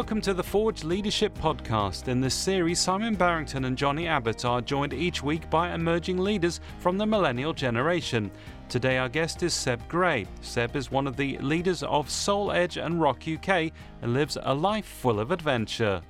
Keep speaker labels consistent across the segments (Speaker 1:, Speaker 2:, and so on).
Speaker 1: Welcome to the Forge Leadership Podcast. In this series, Simon Barrington and Johnny Abbott are joined each week by emerging leaders from the millennial generation. Today, our guest is Seb Gray. Seb is one of the leaders of Soul Edge and Rock UK and lives a life full of adventure.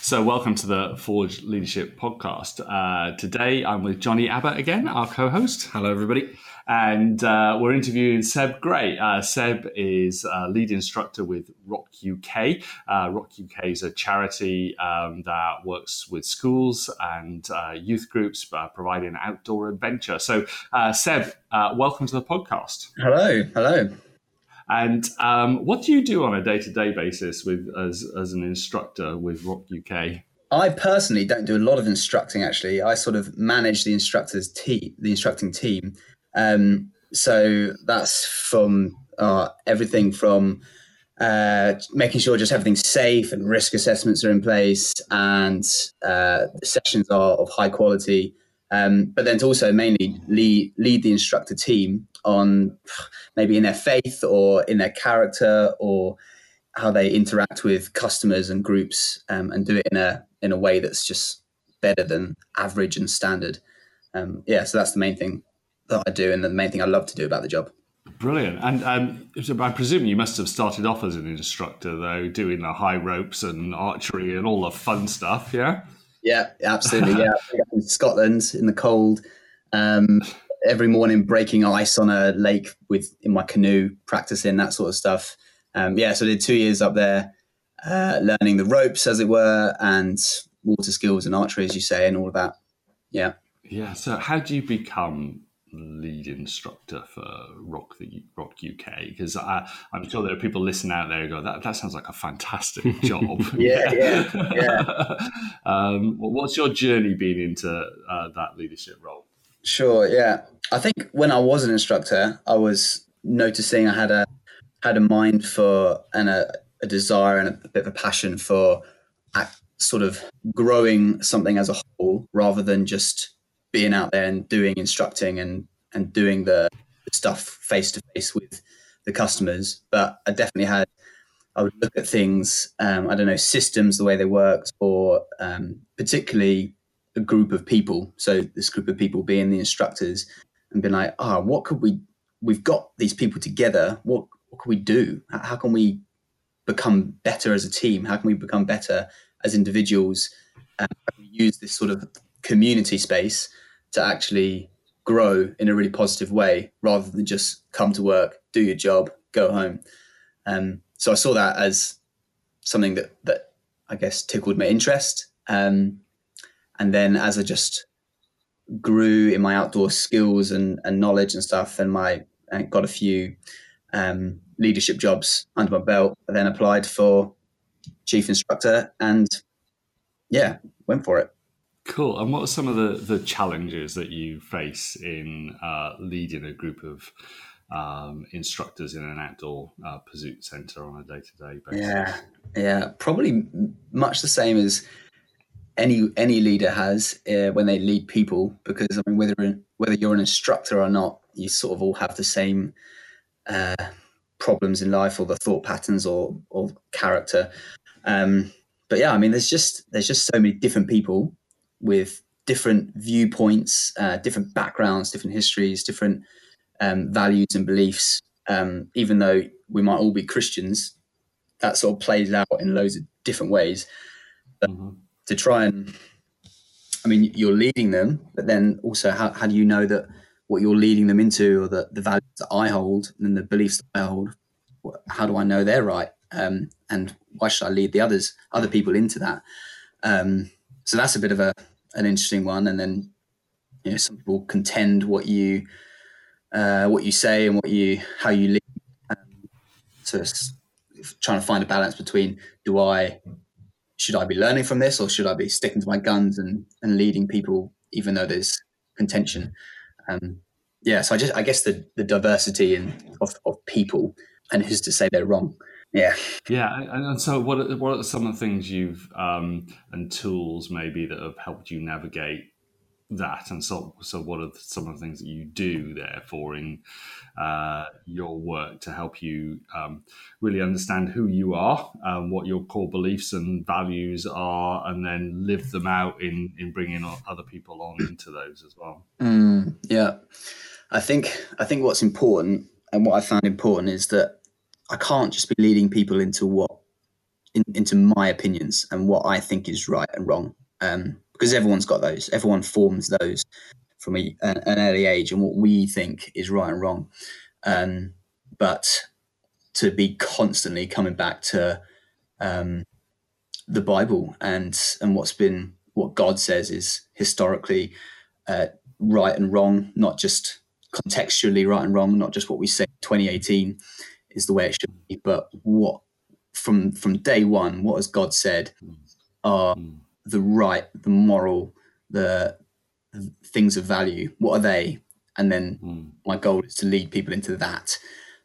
Speaker 2: So, welcome to the Forge Leadership Podcast. Uh, today, I'm with Johnny Abbott again, our co host.
Speaker 3: Hello, everybody
Speaker 2: and uh, we're interviewing Seb Gray. Uh, Seb is a lead instructor with Rock UK. Uh, Rock UK is a charity um, that works with schools and uh, youth groups, uh, providing outdoor adventure. So, uh, Seb, welcome to the podcast.
Speaker 3: Hello, hello.
Speaker 2: And um, what do you do on a day-to-day basis with as, as an instructor with Rock UK?
Speaker 3: I personally don't do a lot of instructing. Actually, I sort of manage the instructors team, the instructing team, um, so that's from uh, everything from uh, making sure just everything's safe and risk assessments are in place and uh, the sessions are of high quality. Um, but then to also mainly lead, lead the instructor team on maybe in their faith or in their character or how they interact with customers and groups um, and do it in a in a way that's just better than average and standard. Um, yeah, so that's the main thing that I do and the main thing I love to do about the job.
Speaker 2: Brilliant. And um, I presume you must have started off as an instructor, though, doing the high ropes and archery and all the fun stuff, yeah?
Speaker 3: Yeah, absolutely. Yeah. in Scotland in the cold, um, every morning breaking ice on a lake with in my canoe, practicing that sort of stuff. Um, yeah, so I did two years up there, uh, learning the ropes, as it were, and water skills and archery, as you say, and all of that. Yeah.
Speaker 2: Yeah. So, how do you become lead instructor for Rock the Rock UK because I'm sure there are people listening out there who go that that sounds like a fantastic job.
Speaker 3: yeah, yeah, yeah.
Speaker 2: um, what's your journey been into uh, that leadership role?
Speaker 3: Sure. Yeah, I think when I was an instructor, I was noticing I had a had a mind for and a, a desire and a, a, bit of a passion for sort of growing something as a whole rather than just being out there and doing instructing and and doing the stuff face to face with the customers. But I definitely had I would look at things um, I don't know systems the way they worked or um, particularly a group of people. So this group of people being the instructors and being like, ah, oh, what could we? We've got these people together. What what can we do? How can we become better as a team? How can we become better as individuals? Um, use this sort of community space to actually grow in a really positive way rather than just come to work, do your job, go home. Um, so I saw that as something that that I guess tickled my interest. Um, and then as I just grew in my outdoor skills and, and knowledge and stuff, and my and got a few um, leadership jobs under my belt, I then applied for chief instructor and yeah, went for it.
Speaker 2: Cool. And what are some of the, the challenges that you face in uh, leading a group of um, instructors in an outdoor uh, pursuit centre on a day to day basis?
Speaker 3: Yeah, yeah, probably much the same as any any leader has uh, when they lead people. Because I mean, whether whether you're an instructor or not, you sort of all have the same uh, problems in life, or the thought patterns, or or character. Um, but yeah, I mean, there's just there's just so many different people with different viewpoints, uh, different backgrounds, different histories, different um, values and beliefs. Um, even though we might all be Christians, that sort of plays out in loads of different ways. Mm-hmm. To try and, I mean, you're leading them, but then also, how, how do you know that what you're leading them into, or the, the values that I hold and the beliefs that I hold, how do I know they're right? Um, and why should I lead the others, other people into that? Um, so that's a bit of a an interesting one. And then you know some people contend what you uh, what you say and what you how you lead. Um, so it's trying to find a balance between do I should I be learning from this or should I be sticking to my guns and and leading people even though there's contention. Um, yeah, so I just I guess the the diversity in, of of people and who's to say they're wrong. Yeah.
Speaker 2: Yeah. And, so, what are, what are some of the things you've um, and tools maybe that have helped you navigate that and so so what are some of the things that you do therefore in uh, your work to help you um, really understand who you are um, what your core beliefs and values are and then live them out in in bringing other people on into those as well
Speaker 3: mm, yeah i think i think what's important and what i found important is that i can't just be leading people into what in, into my opinions and what i think is right and wrong um, because everyone's got those. Everyone forms those from a, an early age and what we think is right and wrong. Um, but to be constantly coming back to um, the Bible and and what's been what God says is historically uh, right and wrong, not just contextually right and wrong, not just what we say 2018 is the way it should be, but what from from day one, what has God said are mm the right, the moral, the, the things of value. What are they? And then mm. my goal is to lead people into that.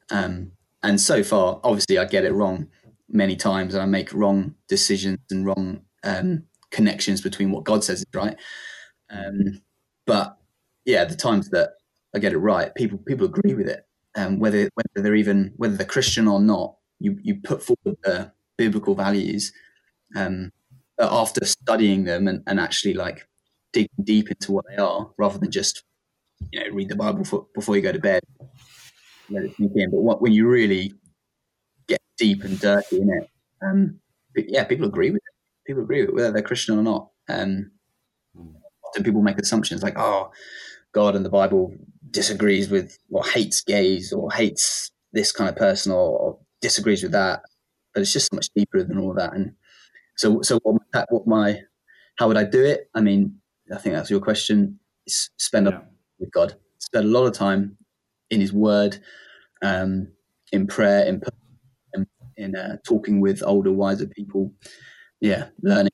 Speaker 3: Um, and so far, obviously, I get it wrong many times, and I make wrong decisions and wrong um, connections between what God says is right. Um, but yeah, the times that I get it right, people people agree with it, um, whether whether they're even whether they're Christian or not. You you put forward the biblical values, um, after studying them and, and actually like digging deep into what they are rather than just you know read the bible before, before you go to bed. Let it sink in. But what, when you really get deep and dirty in it um yeah people agree with it. People agree with it whether they're christian or not. Um often people make assumptions like oh god and the bible disagrees with or hates gays or hates this kind of person or, or disagrees with that but it's just so much deeper than all that and so, so what my, what my, how would I do it? I mean, I think that's your question. Spend yeah. with God. Spend a lot of time in His Word, um, in prayer, in in, in uh, talking with older, wiser people. Yeah, learning.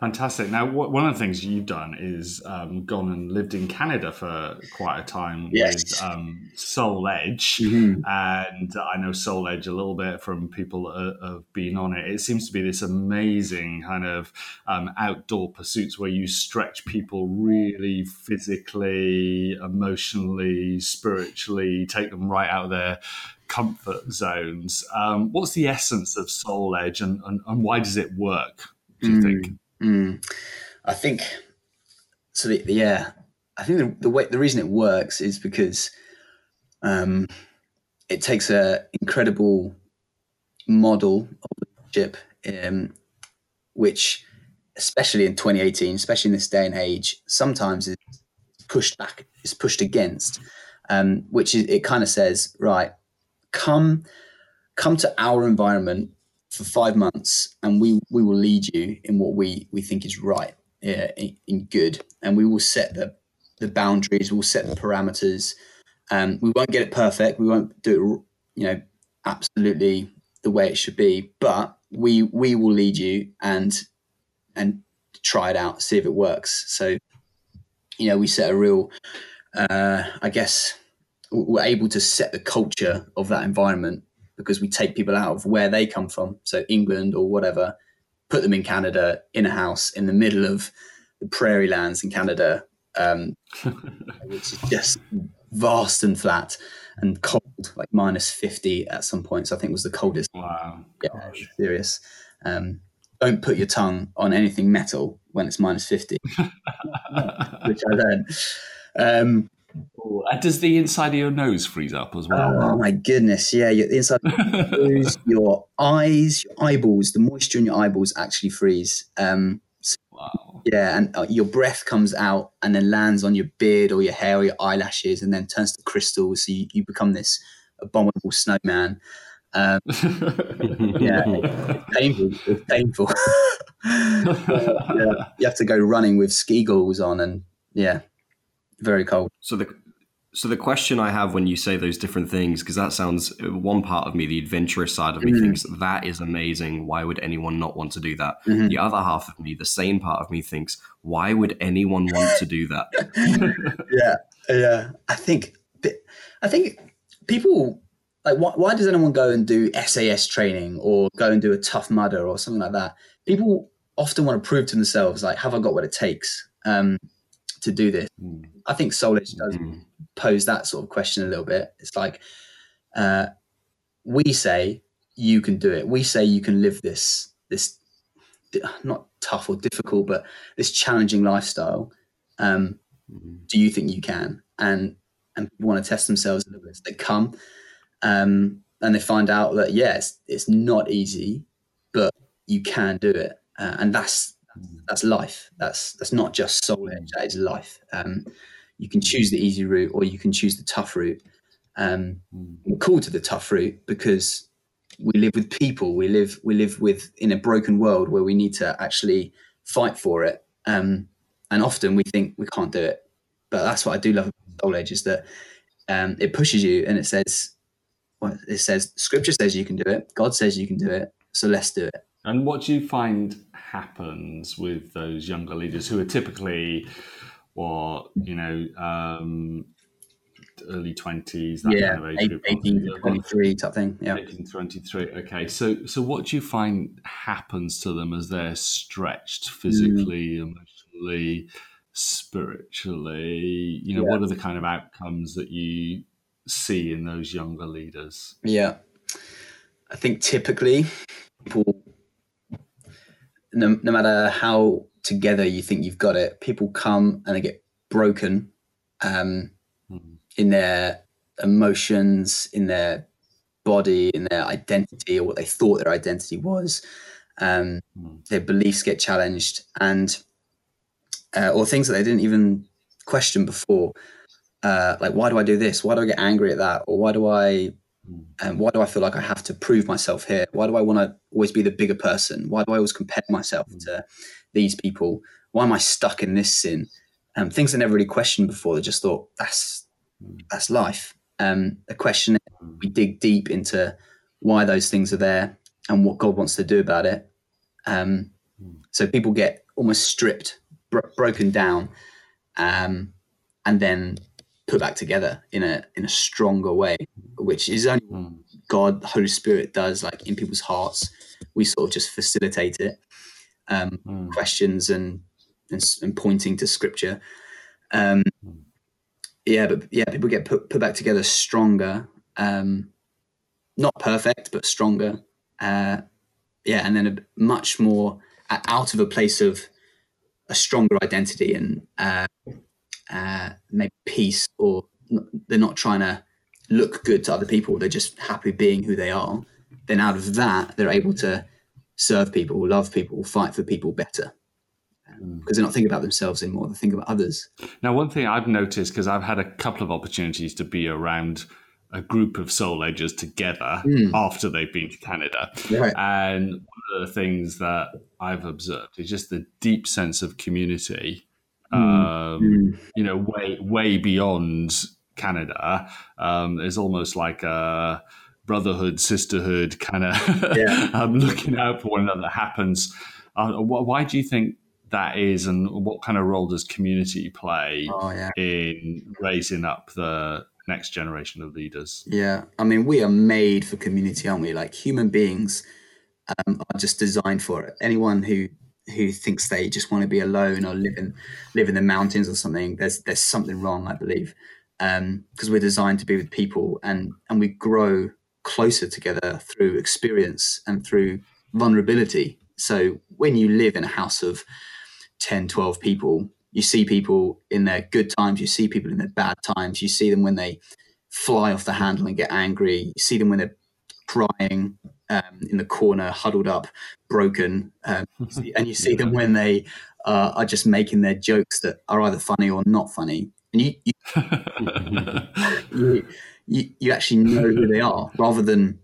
Speaker 2: Fantastic. Now, one of the things you've done is um, gone and lived in Canada for quite a time yes. with um, Soul Edge, mm-hmm. and I know Soul Edge a little bit from people that have been on it. It seems to be this amazing kind of um, outdoor pursuits where you stretch people really physically, emotionally, spiritually, take them right out of their comfort zones. Um, what's the essence of Soul Edge, and, and, and why does it work? Do you mm. think?
Speaker 3: Mm. I think so. The, yeah, I think the, the, way the reason it works is because um, it takes a incredible model of leadership, um, which, especially in 2018, especially in this day and age, sometimes is pushed back, is pushed against. Um, which is it kind of says right, come come to our environment for five months, and we we will lead you in what we we think is right, uh, in, in, good, and we will set the the boundaries, we'll set the parameters. Um, we won't get it perfect. We won't do it, you know, absolutely the way it should be, but we we will lead you and and try it out, see if it works. So, you know, we set a real, uh, I guess, we're able to set the culture of that environment because we take people out of where they come from, so England or whatever, put them in Canada in a house in the middle of the prairie lands in Canada, um, which is just vast and flat and cold, like minus 50 at some points, I think was the coldest.
Speaker 2: Wow.
Speaker 3: Yeah, serious. Um, don't put your tongue on anything metal when it's minus 50, which I learned. Um,
Speaker 2: uh, does the inside of your nose freeze up as well?
Speaker 3: Oh my goodness, yeah. Your, the inside of your nose, your eyes, your eyeballs, the moisture in your eyeballs actually freeze. Um,
Speaker 2: so, wow.
Speaker 3: Yeah, and uh, your breath comes out and then lands on your beard or your hair or your eyelashes and then turns to crystals. So you, you become this abominable snowman. Um, yeah, it's painful. It's painful. yeah, you have to go running with ski goggles on, and yeah, very cold.
Speaker 4: So the so the question I have when you say those different things, because that sounds one part of me, the adventurous side of me, mm-hmm. thinks that is amazing. Why would anyone not want to do that? Mm-hmm. The other half of me, the sane part of me, thinks, why would anyone want to do that?
Speaker 3: yeah, yeah. I think, I think people like why, why does anyone go and do SAS training or go and do a Tough Mudder or something like that? People often want to prove to themselves, like, have I got what it takes? Um, to do this? Mm. I think Soul Edge does mm. pose that sort of question a little bit. It's like uh, we say you can do it. We say you can live this this not tough or difficult, but this challenging lifestyle. Um, mm. Do you think you can? And and people want to test themselves a little bit. So they come um, and they find out that yes, it's not easy, but you can do it, uh, and that's that's life. That's that's not just soul edge. That is life. Um, you can choose the easy route, or you can choose the tough route. Um, we're called to the tough route because we live with people. We live we live with in a broken world where we need to actually fight for it. Um, and often we think we can't do it, but that's what I do love about soul edge is that um, it pushes you and it says, well, it says Scripture says you can do it. God says you can do it. So let's do it.
Speaker 2: And what do you find happens with those younger leaders who are typically what you know um, early 20s
Speaker 3: yeah kind of 18 to 23 type thing yeah.
Speaker 2: 18 23 okay. So so what do you find happens to them as they're stretched physically mm. emotionally spiritually? You know yeah. what are the kind of outcomes that you see in those younger leaders?
Speaker 3: Yeah. I think typically people no, no matter how together you think you've got it, people come and they get broken um, mm. in their emotions, in their body, in their identity, or what they thought their identity was. Um, mm. Their beliefs get challenged, and uh, or things that they didn't even question before. Uh, like, why do I do this? Why do I get angry at that? Or why do I and why do I feel like I have to prove myself here? Why do I want to always be the bigger person? Why do I always compare myself mm. to these people? Why am I stuck in this sin? Um, things I never really questioned before. I just thought that's mm. that's life. Um, a question mm. we dig deep into why those things are there and what God wants to do about it. Um, so people get almost stripped, bro- broken down, um, and then put back together in a in a stronger way, which is only mm. God, the Holy Spirit does like in people's hearts. We sort of just facilitate it, um, mm. questions and, and, and pointing to Scripture. Um, mm. Yeah, but yeah, people get put put back together stronger. Um, not perfect, but stronger. Uh, yeah, and then a much more out of a place of a stronger identity and uh, uh, maybe peace or they're not trying to look good to other people they're just happy being who they are then out of that they're able to serve people love people fight for people better um, because they're not thinking about themselves anymore they're thinking about others
Speaker 2: now one thing i've noticed because i've had a couple of opportunities to be around a group of soul edges together mm. after they've been to Canada. Right. And one of the things that I've observed is just the deep sense of community Hmm. Um, mm. you know, way way beyond Canada. Um, there's almost like a brotherhood, sisterhood kind of yeah. um, looking out for one another happens. Uh, why do you think that is, and what kind of role does community play oh, yeah. in raising up the next generation of leaders?
Speaker 3: Yeah, I mean, we are made for community, aren't we? Like human beings um, are just designed for it. Anyone who who thinks they just want to be alone or live in live in the mountains or something. There's there's something wrong, I believe, because um, we're designed to be with people and and we grow closer together through experience and through vulnerability. So when you live in a house of 10, 12 people, you see people in their good times, you see people in their bad times, you see them when they fly off the handle and get angry, you see them when they're crying um, in the corner, huddled up, broken, um, and you see them when they uh, are just making their jokes that are either funny or not funny, and you you, you, you, you actually know who they are rather than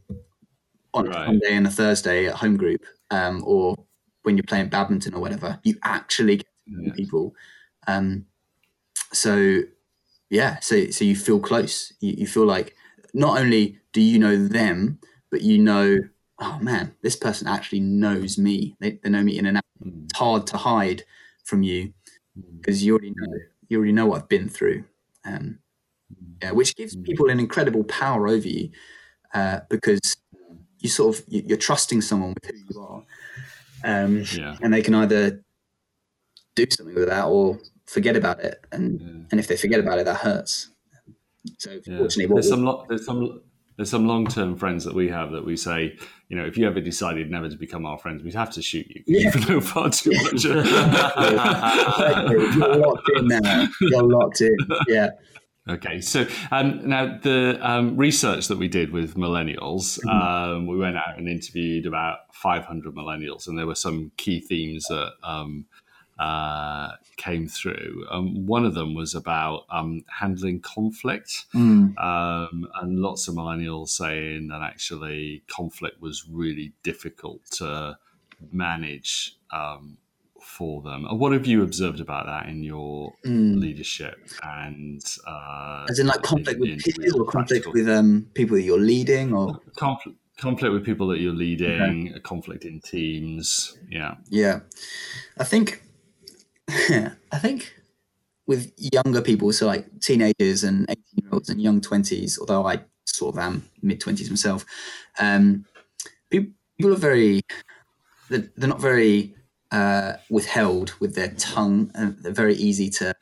Speaker 3: on right. a Sunday and a Thursday at home group, um, or when you're playing badminton or whatever. You actually get to know yeah. people. Um, so yeah, so so you feel close. You, you feel like not only do you know them, but you know, oh man, this person actually knows me. They, they know me in and out. Mm. It's hard to hide from you because hmm. you already know you already know what I've been through. Um, hmm. yeah, which gives hmm. people an incredible power over you uh, because you sort of you're trusting someone with who you are, um, yeah. and they can either do something with that or forget about it, and yeah. and if they forget about it, that hurts. So yeah. fortunately, what
Speaker 2: there's some lo- there's some there's some long term friends that we have that we say, you know, if you ever decided never to become our friends, we'd have to shoot you. Yeah. You know far too much. You're
Speaker 3: locked in now. You're locked in. Yeah.
Speaker 2: Okay, so um, now the um, research that we did with millennials, mm-hmm. um, we went out and interviewed about 500 millennials, and there were some key themes that um, uh, came through. Um, one of them was about um, handling conflict, mm. and lots of millennials saying that actually conflict was really difficult to manage for them. What have you observed about that in your mm. leadership and uh,
Speaker 3: as in like conflict in, with peers or conflict with um, people that you're leading or
Speaker 2: conflict conflict with people that you're leading, okay. conflict in teams. Yeah,
Speaker 3: yeah. I think I think with younger people, so like teenagers and eighteen year olds and young twenties, although I sort of am mid twenties myself, um, people, people are very they're, they're not very uh, withheld with their tongue, and they're very easy to,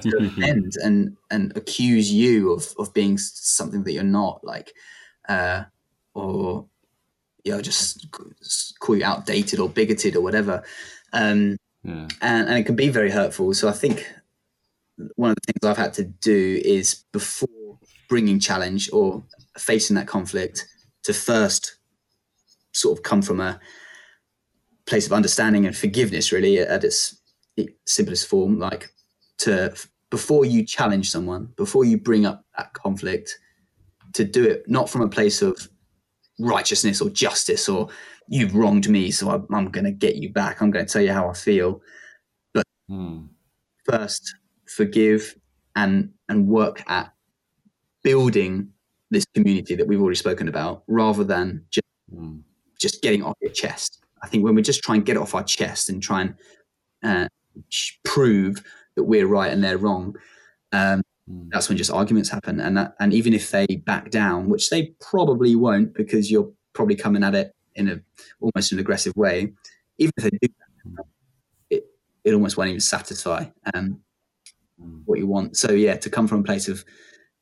Speaker 3: to offend and and accuse you of of being something that you're not, like, uh, or you know, just call you outdated or bigoted or whatever. Um, yeah. and, and it can be very hurtful. So I think one of the things I've had to do is before bringing challenge or facing that conflict to first sort of come from a place of understanding and forgiveness, really, at its simplest form. Like to before you challenge someone, before you bring up that conflict, to do it not from a place of righteousness or justice or you've wronged me, so I'm, I'm going to get you back. I'm going to tell you how I feel, but hmm. first forgive and and work at building this community that we've already spoken about, rather than just hmm. just getting off your chest. I think when we just try and get it off our chest and try and uh, prove that we're right and they're wrong, um, mm. that's when just arguments happen. And that, and even if they back down, which they probably won't, because you're probably coming at it in a almost an aggressive way, even if they do, it it almost won't even satisfy um, mm. what you want. So yeah, to come from a place of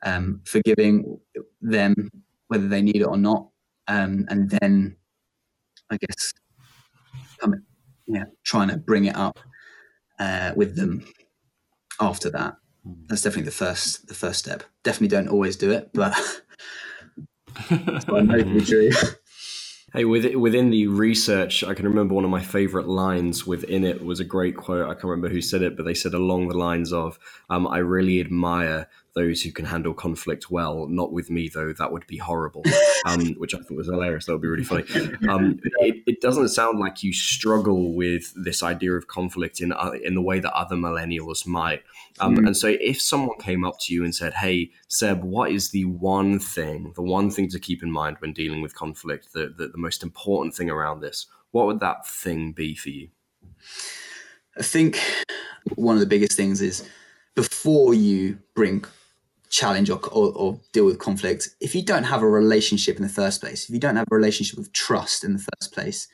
Speaker 3: um, forgiving them whether they need it or not, um, and then I guess coming, yeah, trying to bring it up uh, with them after that. Hmm. That's definitely the first the first step. Definitely don't always do it, but That's what I know to be true.
Speaker 4: Hey, within the research, I can remember one of my favorite lines within it was a great quote. I can't remember who said it, but they said along the lines of, um, "I really admire those who can handle conflict well. Not with me, though. That would be horrible. Um, which I thought was hilarious. That would be really funny. Um, it, it, doesn't sound like you struggle with this idea of conflict in uh, in the way that other millennials might. Um, mm. And so, if someone came up to you and said, "Hey, Seb, what is the one thing, the one thing to keep in mind when dealing with conflict, the, the, the most important thing around this?" What would that thing be for you?
Speaker 3: I think one of the biggest things is before you bring challenge or, or, or, deal with conflict. If you don't have a relationship in the first place if you don't have a relationship of trust in the first place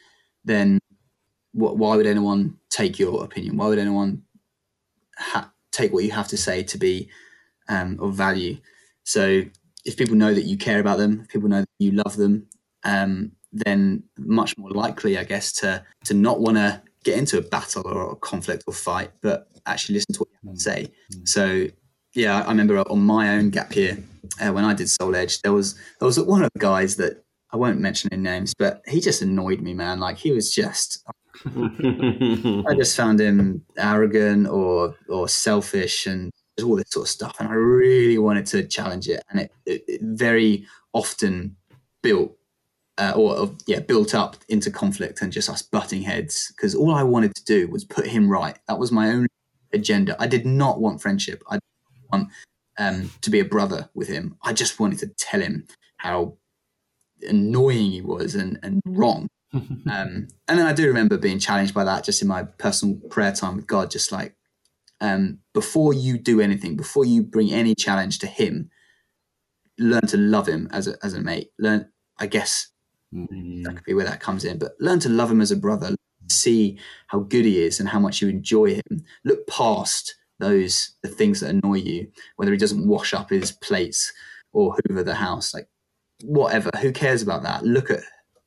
Speaker 3: then what, why would anyone take your opinion? Why would anyone ha- take what you have to say to be um, of value? So if people know that you care about them if people know that you love them um, then much more likely i guess to to not want to get into a battle or a conflict or fight but actually listen to what you have to say. Mm-hmm. so yeah, I remember on my own gap year uh, when I did Soul Edge, there was there was one of the guys that I won't mention any names, but he just annoyed me, man. Like he was just, I just found him arrogant or or selfish and all this sort of stuff, and I really wanted to challenge it, and it, it, it very often built. Uh, or yeah, built up into conflict and just us butting heads because all I wanted to do was put him right. That was my own agenda. I did not want friendship. I want um, to be a brother with him. I just wanted to tell him how annoying he was and, and wrong. um, and then I do remember being challenged by that just in my personal prayer time with God, just like um, before you do anything, before you bring any challenge to him, learn to love him as a, as a mate. Learn, I guess mm-hmm. that could be where that comes in, but learn to love him as a brother, see how good he is and how much you enjoy him. Look past those the things that annoy you, whether he doesn't wash up his plates or hoover the house, like whatever. Who cares about that? Look at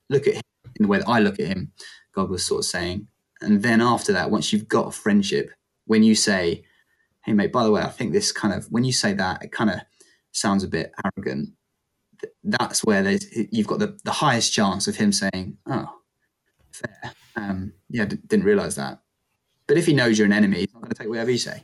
Speaker 3: look at him in the way that I look at him. God was sort of saying, and then after that, once you've got a friendship, when you say, "Hey, mate, by the way, I think this kind of," when you say that, it kind of sounds a bit arrogant. That's where you've got the, the highest chance of him saying, "Oh, fair." Um, yeah, d- didn't realize that. But if he knows you're an enemy, he's not going to take whatever you say.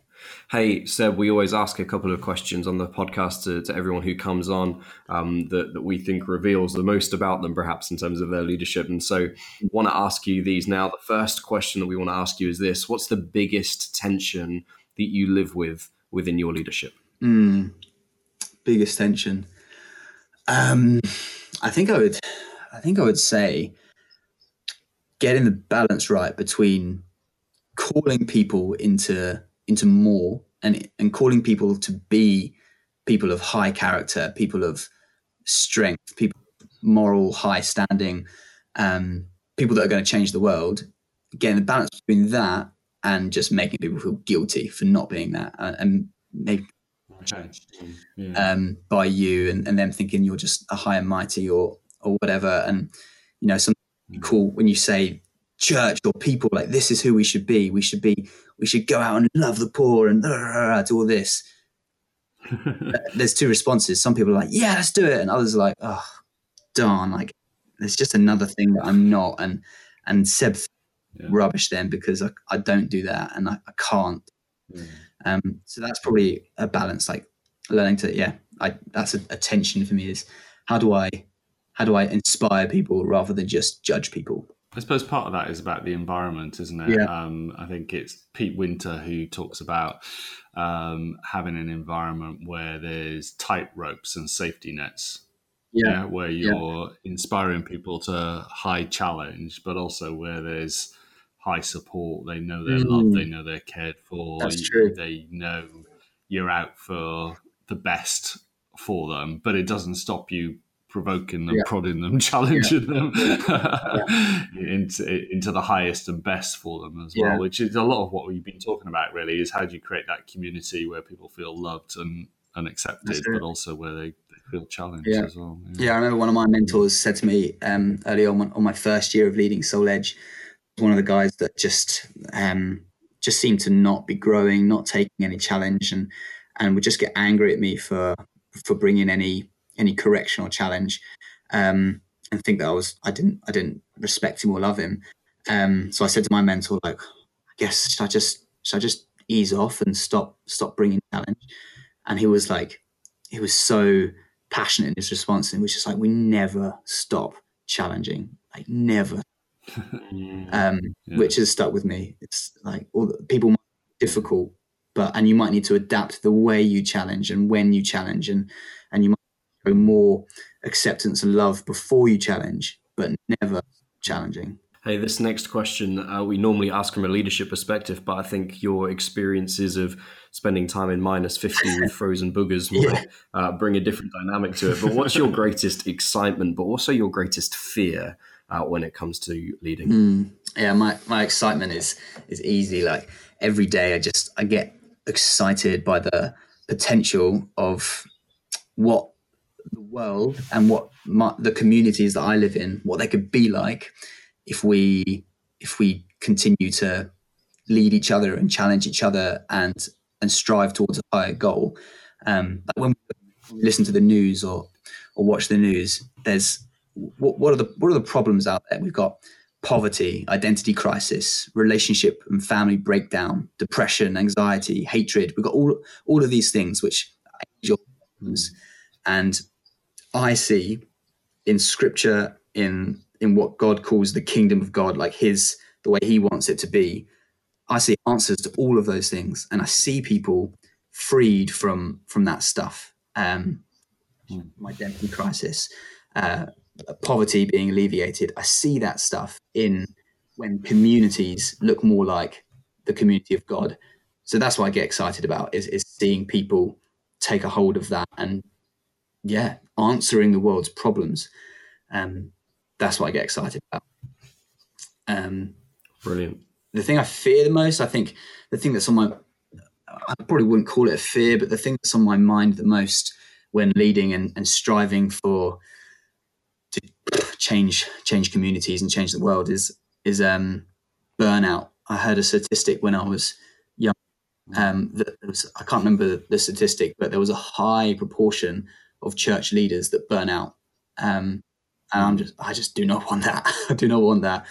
Speaker 4: Hey, Seb, we always ask a couple of questions on the podcast to, to everyone who comes on um, that, that we think reveals the most about them, perhaps in terms of their leadership. And so, want to ask you these now. The first question that we want to ask you is this What's the biggest tension that you live with within your leadership?
Speaker 3: Mm, biggest tension. Um, I think I would, I think I would say getting the balance right between calling people into into more and and calling people to be people of high character, people of strength, people moral high standing, um, people that are going to change the world. Getting the balance between that and just making people feel guilty for not being that, uh, and maybe yeah. um, by you, and, and them thinking you're just a high and mighty or or whatever. And you know, some mm. cool when you say church or people like this is who we should be. We should be. We should go out and love the poor and do all this. There's two responses. Some people are like, "Yeah, let's do it," and others are like, "Oh, darn!" Like, there's just another thing that I'm not. And and Seb yeah. rubbish then because I, I don't do that and I, I can't. Mm. Um, so that's probably a balance. Like learning to yeah, I that's a, a tension for me is how do I how do I inspire people rather than just judge people.
Speaker 2: I suppose part of that is about the environment, isn't it?
Speaker 3: Yeah.
Speaker 2: Um, I think it's Pete Winter who talks about um, having an environment where there's tight ropes and safety nets.
Speaker 3: Yeah.
Speaker 2: yeah where you're yeah. inspiring people to high challenge, but also where there's high support. They know they're mm. loved. They know they're cared for.
Speaker 3: That's true.
Speaker 2: They know you're out for the best for them, but it doesn't stop you provoking them, yeah. prodding them, challenging yeah. them yeah. into into the highest and best for them as well. Which is a lot of what we've been talking about. Really, is how do you create that community where people feel loved and, and accepted, but also where they, they feel challenged as well.
Speaker 3: Yeah. I remember one of my mentors said to me um, early on on my first year of leading Soul Edge. One of the guys that just um, just seemed to not be growing, not taking any challenge, and and would just get angry at me for for bringing any any correction or challenge, um, and think that I was I didn't I didn't respect him or love him. Um, so I said to my mentor, like, I guess should I just should I just ease off and stop stop bringing challenge? And he was like, he was so passionate in his response, and was just like, we never stop challenging, like never. um, yeah. which has stuck with me. It's like all the, people might be difficult, but and you might need to adapt the way you challenge and when you challenge, and and you might more acceptance and love before you challenge, but never challenging.
Speaker 4: Hey, this next question uh, we normally ask from a leadership perspective, but I think your experiences of spending time in minus 50 with frozen boogers might yeah. uh, bring a different dynamic to it. But what's your greatest excitement, but also your greatest fear uh, when it comes to leading?
Speaker 3: Mm, yeah, my, my excitement is is easy. Like every day, I just I get excited by the potential of what the world and what my, the communities that I live in, what they could be like if we if we continue to lead each other and challenge each other and and strive towards a higher goal. Um, when we listen to the news or or watch the news, there's what, what are the what are the problems out there? We've got poverty, identity crisis, relationship and family breakdown, depression, anxiety, hatred. We've got all all of these things which and I see in scripture, in in what God calls the kingdom of God, like his the way he wants it to be, I see answers to all of those things. And I see people freed from from that stuff. Um mm. identity crisis, uh, poverty being alleviated. I see that stuff in when communities look more like the community of God. So that's what I get excited about is, is seeing people take a hold of that and yeah, answering the world's problems. Um, that's what I get excited about. Um,
Speaker 4: Brilliant.
Speaker 3: The thing I fear the most, I think, the thing that's on my, I probably wouldn't call it a fear, but the thing that's on my mind the most when leading and, and striving for to change change communities and change the world is is um, burnout. I heard a statistic when I was young. Um, that was, I can't remember the statistic, but there was a high proportion of church leaders that burn out. Um, and I'm just, I just do not want that. I do not want that.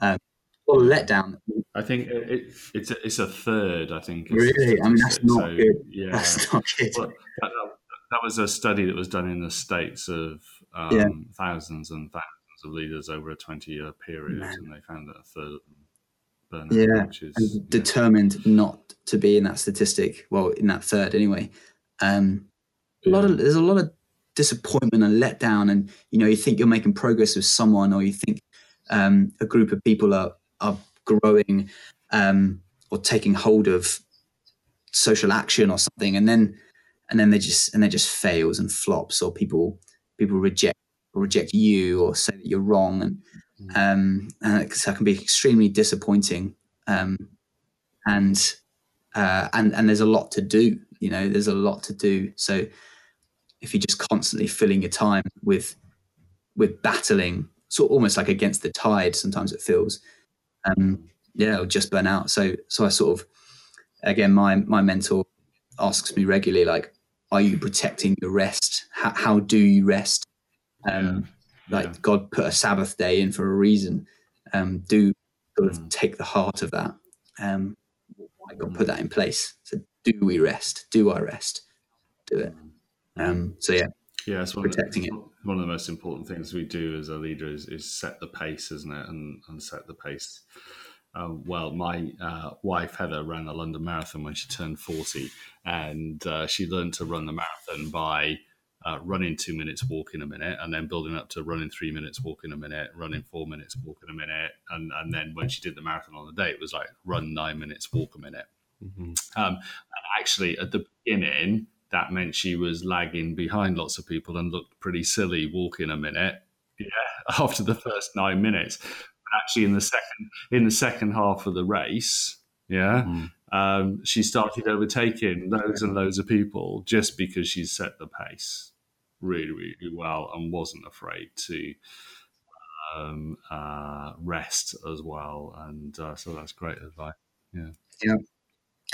Speaker 3: Um, or letdown.
Speaker 2: I think it, it's a, it's a third. I think
Speaker 3: really. I mean, that's not so, good. Yeah, that's not good.
Speaker 2: Well, that, that, was a study that was done in the states of um, yeah. thousands and thousands of leaders over a 20 year period, Man. and they found that a third of them burn
Speaker 3: yeah, is, yeah. determined not to be in that statistic. Well, in that third anyway. Um, a lot of there's a lot of disappointment and letdown, and you know you think you're making progress with someone, or you think um, a group of people are are growing um, or taking hold of social action or something, and then and then they just and they just fails and flops, or people people reject reject you or say that you're wrong, and mm. um, and that can be extremely disappointing. Um, and uh, and and there's a lot to do. You know, there's a lot to do. So if you're just constantly filling your time with with battling, sort of almost like against the tide, sometimes it feels, um, yeah, it'll just burn out. So so I sort of again, my my mentor asks me regularly, like, are you protecting your rest? How, how do you rest? Um, yeah. Like yeah. God put a Sabbath day in for a reason. Um, do sort of mm. take the heart of that. Um, why God put that in place? So do we rest? Do I rest? Do it. Um, so yeah,
Speaker 2: yeah, it's one protecting of the, it. One of the most important things we do as a leader is, is set the pace, isn't it? And, and set the pace. Uh, well, my uh, wife Heather ran the London Marathon when she turned 40, and uh, she learned to run the marathon by uh, running two minutes, walking a minute, and then building up to running three minutes, walking a minute, running four minutes, walking a minute. And, and then when she did the marathon on the day, it was like run nine minutes, walk a minute. Mm-hmm. Um, and actually, at the beginning, that meant she was lagging behind lots of people and looked pretty silly walking a minute. Yeah, after the first nine minutes. But actually, in the second in the second half of the race, yeah, mm. um, she started overtaking loads and loads of people just because she set the pace really, really well and wasn't afraid to um, uh, rest as well. And uh, so that's great advice. Yeah.
Speaker 3: Yeah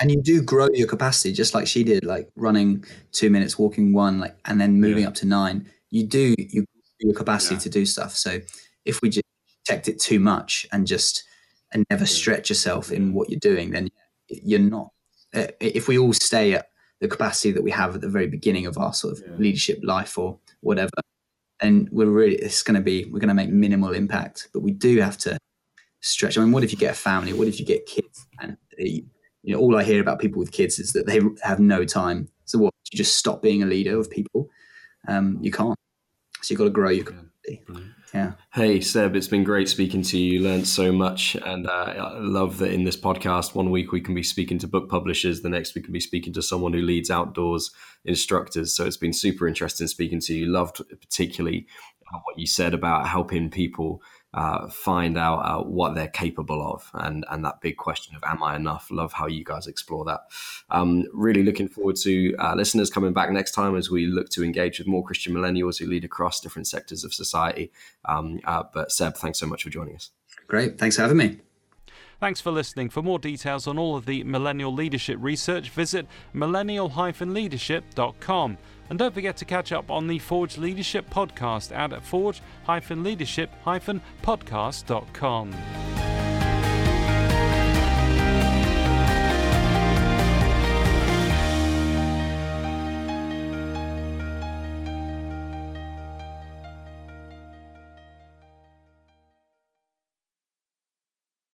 Speaker 3: and you do grow your capacity just like she did like running two minutes walking one like and then moving yeah. up to nine. You do you your capacity yeah. to do stuff. So if we just protect it too much and just and never stretch yourself in what you're doing then you're not uh, if we all stay at the capacity that we have at the very beginning of our sort of yeah. leadership life or whatever and we're really it's going to be we're going to make minimal impact. But we do have to stretch. I mean what if you get a family? What if you get kids? And you know, all I hear about people with kids is that they have no time. So what? You just stop being a leader of people. Um, you can't. So you've got to grow your community. Yeah.
Speaker 4: Hey Seb, it's been great speaking to you. You learned so much, and uh, I love that in this podcast, one week we can be speaking to book publishers, the next we can be speaking to someone who leads outdoors instructors. So it's been super interesting speaking to you. Loved particularly what you said about helping people uh, find out uh, what they're capable of and and that big question of am I enough? Love how you guys explore that. Um, really looking forward to uh, listeners coming back next time as we look to engage with more Christian millennials who lead across different sectors of society. Um, uh, but Seb, thanks so much for joining us.
Speaker 3: Great, thanks for having me.
Speaker 1: Thanks for listening. For more details on all of the millennial leadership research, visit millennial-leadership.com. And don't forget to catch up on the Forge Leadership podcast at forge-leadership-podcast.com.